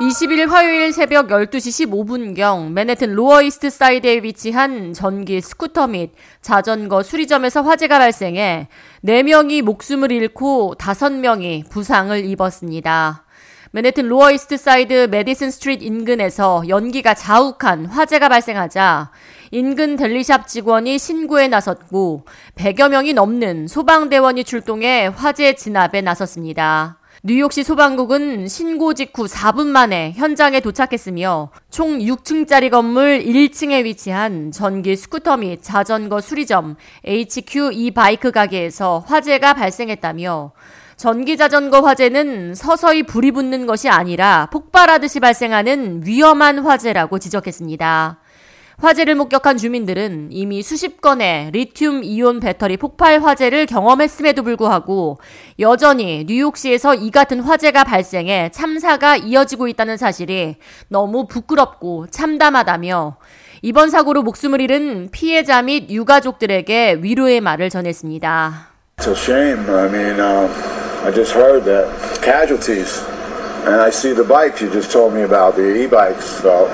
20일 화요일 새벽 12시 15분경 맨해튼 로어이스트 사이드에 위치한 전기 스쿠터 및 자전거 수리점에서 화재가 발생해 4명이 목숨을 잃고 5명이 부상을 입었습니다. 맨해튼 로어이스트 사이드 메디슨 스트리트 인근에서 연기가 자욱한 화재가 발생하자 인근 deli shop 직원이 신고에 나섰고 100여 명이 넘는 소방대원이 출동해 화재 진압에 나섰습니다. 뉴욕시 소방국은 신고 직후 4분 만에 현장에 도착했으며 총 6층짜리 건물 1층에 위치한 전기 스쿠터 및 자전거 수리점 HQ e bike 가게에서 화재가 발생했다며 전기 자전거 화재는 서서히 불이 붙는 것이 아니라 폭발하듯이 발생하는 위험한 화재라고 지적했습니다. 화재를 목격한 주민들은 이미 수십 건의 리튬 이온 배터리 폭발 화재를 경험했음에도 불구하고 여전히 뉴욕시에서 이 같은 화재가 발생해 참사가 이어지고 있다는 사실이 너무 부끄럽고 참담하다며 이번 사고로 목숨을 잃은 피해자 및 유가족들에게 위로의 말을 전했습니다. It's a shame. I mean, uh, I just heard that casualties, and I see the bikes you just told me about, the e-bikes. So.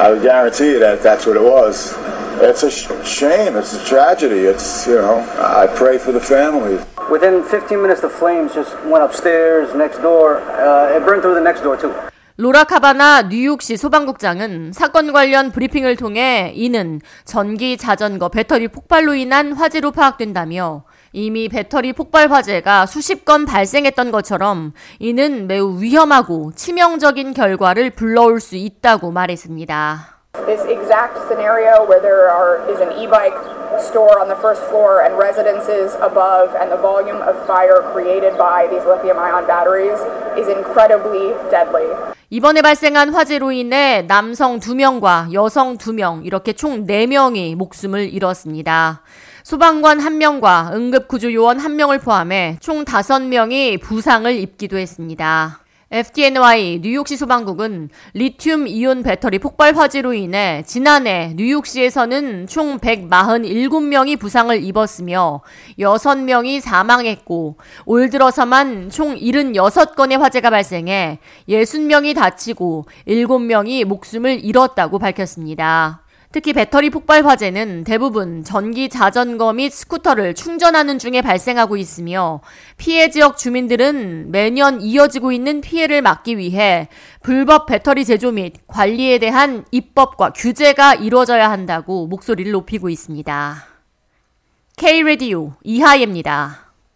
I would guarantee you that that's what it was. It's a shame. It's a tragedy. It's, you know, I pray for the family. Within 15 minutes, the flames just went upstairs, next door. Uh, it burned through the next door, too. 로라 카바나 뉴욕시 소방국장은 사건 관련 브리핑을 통해 이는 전기 자전거 배터리 폭발로 인한 화재로 파악된다며 이미 배터리 폭발 화재가 수십 건 발생했던 것처럼 이는 매우 위험하고 치명적인 결과를 불러올 수 있다고 말했습니다. This exact scenario where there are, is an e-bike store on the first floor and residences above and the volume of fire created by these lithium-ion batteries is incredibly deadly. 이번에 발생한 화재로 인해 남성 2명과 여성 2명 이렇게 총 4명이 목숨을 잃었습니다. 소방관 1명과 응급구조요원 1명을 포함해 총 5명이 부상을 입기도 했습니다. FDNY 뉴욕시 소방국은 리튬 이온 배터리 폭발 화재로 인해 지난해 뉴욕시에서는 총 147명이 부상을 입었으며 6명이 사망했고 올 들어서만 총 76건의 화재가 발생해 60명이 다치고 7명이 목숨을 잃었다고 밝혔습니다. 특히 배터리 폭발 화재는 대부분 전기 자전거 및 스쿠터를 충전하는 중에 발생하고 있으며 피해 지역 주민들은 매년 이어지고 있는 피해를 막기 위해 불법 배터리 제조 및 관리에 대한 입법과 규제가 이루어져야 한다고 목소리를 높이고 있습니다. K-Radio 이하예입니다.